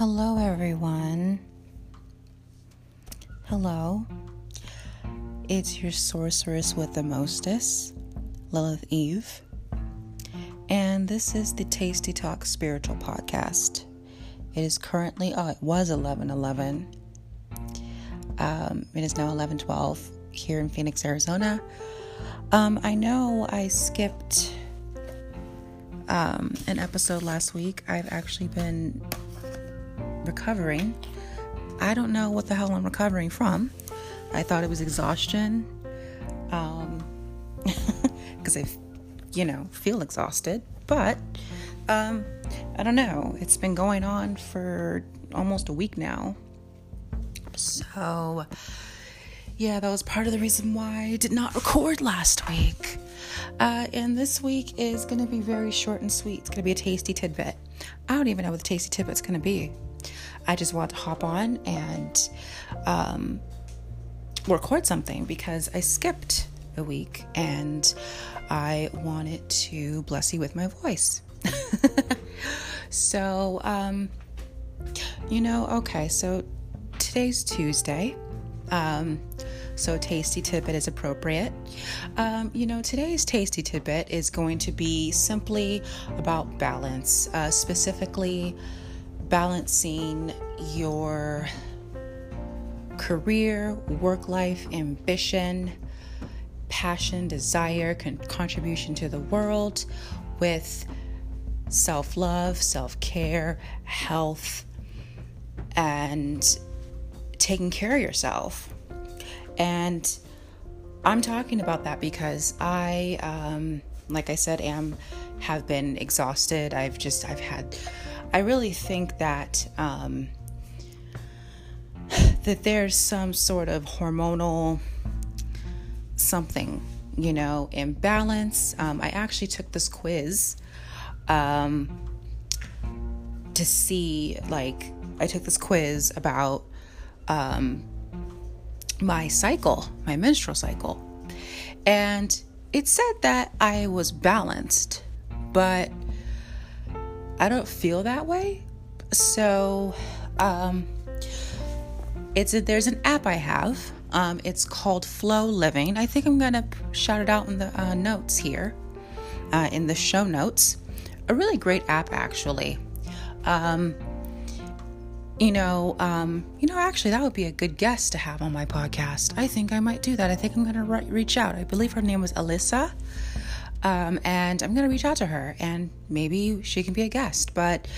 Hello, everyone. Hello. It's your sorceress with the mostest, Lilith Eve. And this is the Tasty Talk Spiritual Podcast. It is currently, oh, it was 11 11. Um, it is now 11 12 here in Phoenix, Arizona. Um, I know I skipped um, an episode last week. I've actually been recovering. I don't know what the hell I'm recovering from. I thought it was exhaustion. Um, because I, you know, feel exhausted. But, um, I don't know. It's been going on for almost a week now. So, yeah, that was part of the reason why I did not record last week. Uh, and this week is going to be very short and sweet. It's going to be a tasty tidbit. I don't even know what the tasty tidbit's going to be. I just want to hop on and um, record something because I skipped a week and I wanted to bless you with my voice. so, um, you know, okay, so today's Tuesday. Um, so tasty tidbit is appropriate. Um, you know, today's tasty tidbit is going to be simply about balance, uh, specifically balancing your career, work life, ambition, passion, desire, con- contribution to the world with self love, self care, health, and taking care of yourself. And I'm talking about that because I, um, like I said, am have been exhausted. I've just I've had I really think that um, that there's some sort of hormonal something, you know, imbalance. Um, I actually took this quiz um, to see, like, I took this quiz about um, my cycle, my menstrual cycle, and it said that I was balanced, but I don't feel that way. So, um, it's a, there's an app I have. Um, it's called FLO Living. I think I'm gonna shout it out in the uh, notes here, uh, in the show notes. A really great app, actually. Um, you know, um, you know, actually, that would be a good guest to have on my podcast. I think I might do that. I think I'm gonna re- reach out. I believe her name was Alyssa. Um, and I'm going to reach out to her and maybe she can be a guest, but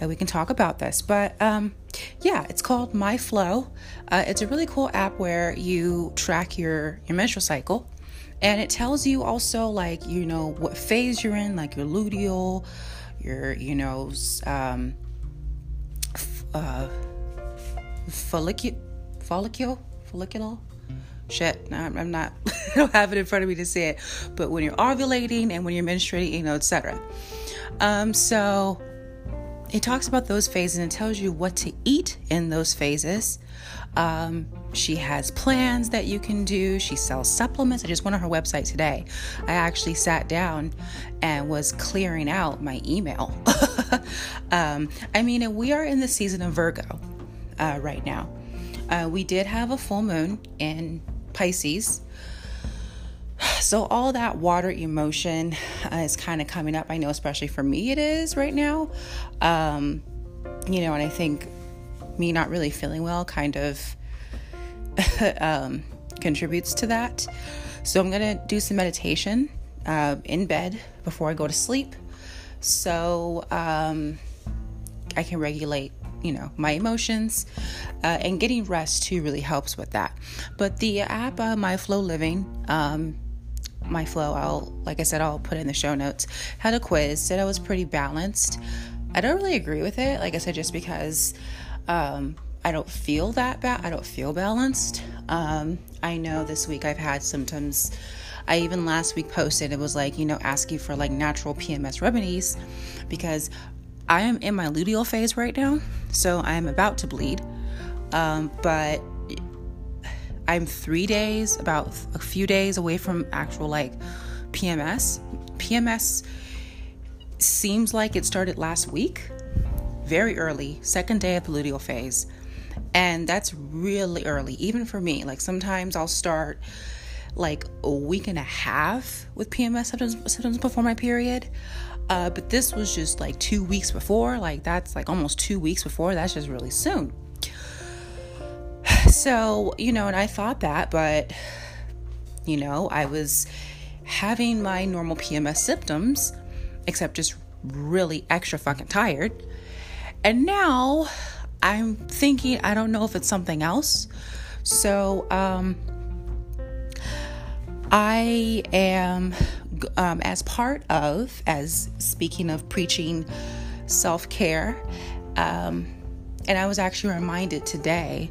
uh, we can talk about this. But um, yeah, it's called MyFLO. Uh, it's a really cool app where you track your, your menstrual cycle and it tells you also, like, you know, what phase you're in, like your luteal, your, you know, um, f- uh, follicle, follicular shit i'm not i don't have it in front of me to say it. But when you're ovulating and when you're menstruating you know etc um, so it talks about those phases and tells you what to eat in those phases. Um, she has plans that you can do. She sells supplements. I just went on her website today. I actually sat down and was clearing out my email. Um, i mean we are in the season of virgo uh, right now. Uh, we did have a full moon in Pisces. So, all that water emotion uh, is kind of coming up. I know, especially for me, it is right now. Um, you know, and I think me not really feeling well kind of um, contributes to that. So, I'm going to do some meditation uh, in bed before I go to sleep. So, um, I can regulate you know my emotions uh, and getting rest too really helps with that. But the app uh, my flow living um, MyFLO i'll like i said i'll put in the show notes had a quiz said i was pretty balanced. I don't really agree with it like i said just because um, i don't feel that bad i don't feel balanced. Um, i know this week i've had symptoms. I even last week posted it was like, you know, asking for like natural PMS remedies because I am in my luteal phase right now, so I am about to bleed. Um, but I'm three days, about a few days away from actual like PMS. PMS seems like it started last week, very early, second day of the luteal phase. And that's really early, even for me. Like sometimes I'll start like a week and a half with PMS symptoms, symptoms before my period. Uh, but this was just like two weeks before. Like that's like almost two weeks before. That's just really soon. So, you know, and I thought that, but, you know, I was having my normal PMS symptoms, except just really extra fucking tired. And now I'm thinking, I don't know if it's something else. So, um, I am, um, as part of, as speaking of preaching self care, um, and I was actually reminded today,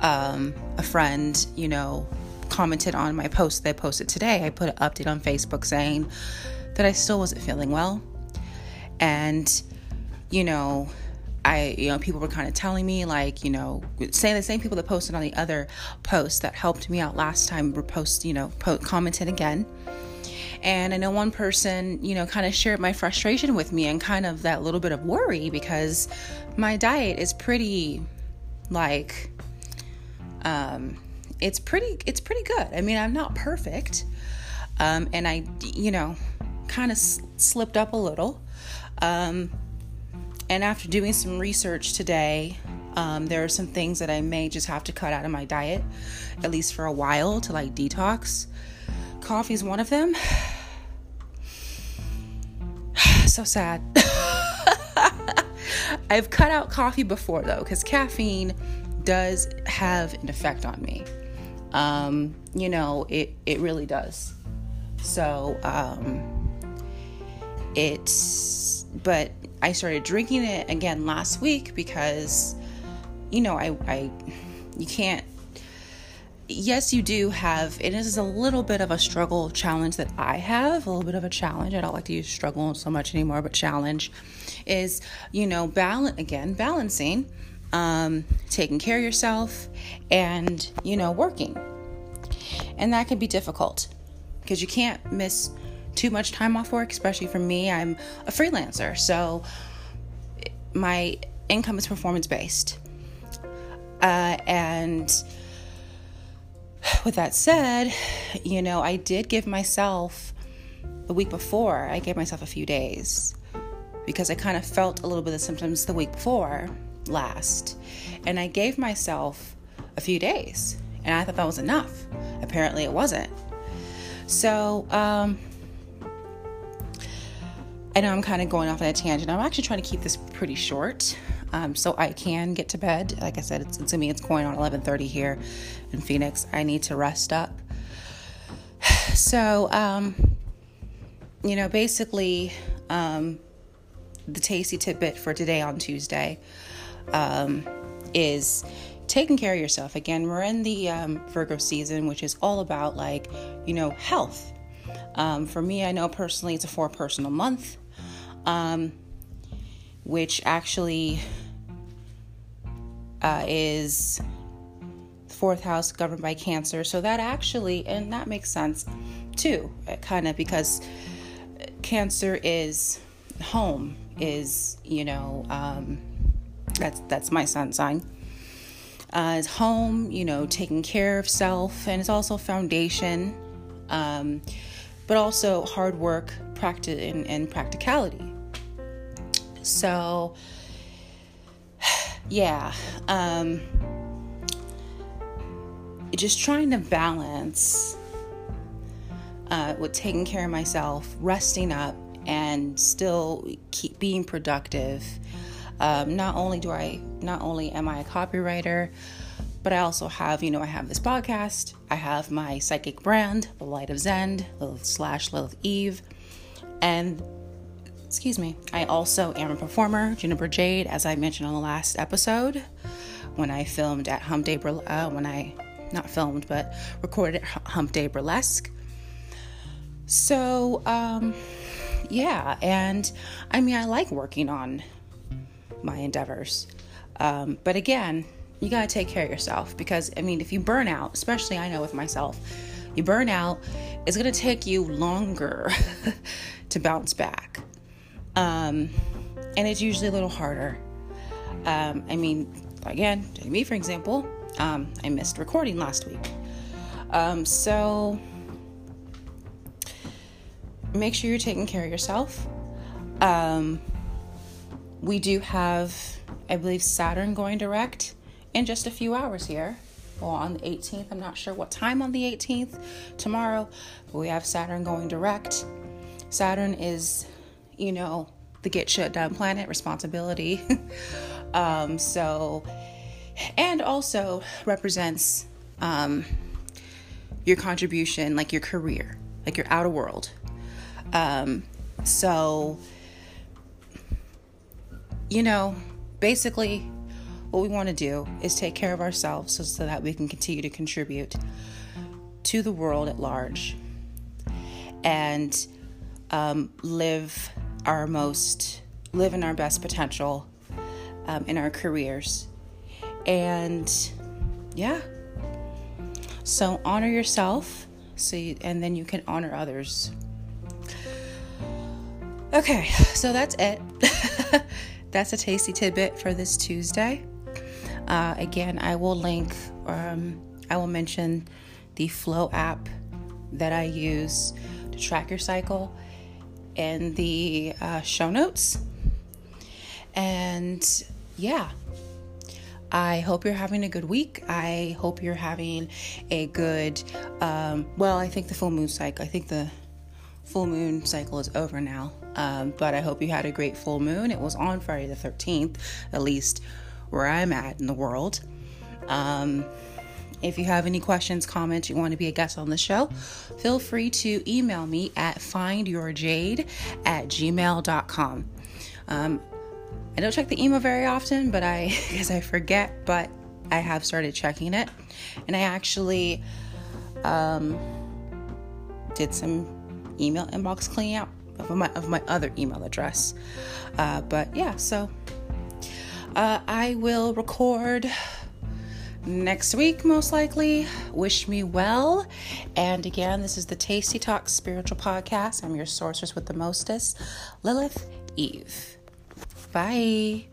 um, a friend, you know, commented on my post that I posted today. I put an update on Facebook saying that I still wasn't feeling well. And, you know, I, you know, people were kind of telling me, like, you know, saying the same people that posted on the other post that helped me out last time were post, you know, po- commented again. And I know one person, you know, kind of shared my frustration with me and kind of that little bit of worry because my diet is pretty, like, um, it's pretty, it's pretty good. I mean, I'm not perfect, um, and I, you know, kind of s- slipped up a little. Um, and after doing some research today, um, there are some things that I may just have to cut out of my diet, at least for a while, to like detox. Coffee is one of them. So sad. I've cut out coffee before though, because caffeine does have an effect on me. Um, you know, it, it really does. So, um, it's, but I started drinking it again last week because, you know, I, I, you can't. Yes, you do have. It is a little bit of a struggle challenge that I have. A little bit of a challenge. I don't like to use struggle so much anymore, but challenge is, you know, balance again, balancing, um, taking care of yourself, and you know, working, and that can be difficult because you can't miss too much time off work, especially for me. I'm a freelancer, so my income is performance based. Uh, and with that said, you know, I did give myself the week before, I gave myself a few days because I kind of felt a little bit of symptoms the week before last. And I gave myself a few days and I thought that was enough. Apparently, it wasn't. So, um, I know I'm kind of going off on a tangent. I'm actually trying to keep this pretty short, um, so I can get to bed. Like I said, it's, to me it's going on 11:30 here in Phoenix. I need to rest up. So, um, you know, basically, um, the tasty tidbit for today on Tuesday um, is taking care of yourself. Again, we're in the um, Virgo season, which is all about like you know health. Um, for me, I know personally it's a four personal month um, which actually uh, is fourth house governed by Cancer. So that actually, and that makes sense too, kind of because Cancer is home, is you know, um, that's that's my sun sign. Uh, is home, you know, taking care of self, and it's also foundation, um, but also hard work, practice, and, and practicality. So, yeah, um, just trying to balance uh, with taking care of myself, resting up, and still keep being productive. Um, not only do I, not only am I a copywriter, but I also have, you know, I have this podcast. I have my psychic brand, The Light of Zend slash Lilith Eve, and excuse me. I also am a performer, Juniper Jade, as I mentioned on the last episode when I filmed at Hump Day, uh, when I not filmed but recorded at Hump Day Burlesque. So, um, yeah, and I mean, I like working on my endeavors, um, but again, you gotta take care of yourself because I mean, if you burn out, especially I know with myself, you burn out, it's gonna take you longer to bounce back. Um, and it's usually a little harder. Um, I mean, again, take me for example, um, I missed recording last week. Um, so make sure you're taking care of yourself. Um, we do have, I believe, Saturn going direct in just a few hours here. Well, on the 18th, I'm not sure what time on the 18th tomorrow, but we have Saturn going direct. Saturn is, you know, the get shit done planet, responsibility. um, so, and also represents um, your contribution, like your career, like your outer world. Um, so, you know, basically, what we want to do is take care of ourselves so, so that we can continue to contribute to the world at large and um, live our most, live in our best potential um, in our careers. And yeah, so honor yourself so you, and then you can honor others. Okay, so that's it. that's a tasty tidbit for this Tuesday. Uh, again, I will link, um, I will mention the FLO app that I use to track your cycle in the uh, show notes. And yeah, I hope you're having a good week. I hope you're having a good, um, well, I think the full moon cycle, I think the full moon cycle is over now. Um, but I hope you had a great full moon. It was on Friday the 13th, at least where I'm at in the world. Um, if you have any questions, comments, you want to be a guest on the show, feel free to email me at findyourjade at gmail.com. Um, I don't check the email very often, but I, because I forget, but I have started checking it. And I actually um, did some email inbox cleaning out of my, of my other email address. Uh, but yeah, so uh, I will record next week, most likely. Wish me well. And again, this is the Tasty Talk Spiritual Podcast. I'm your sorceress with the mostest, Lilith Eve. Bye.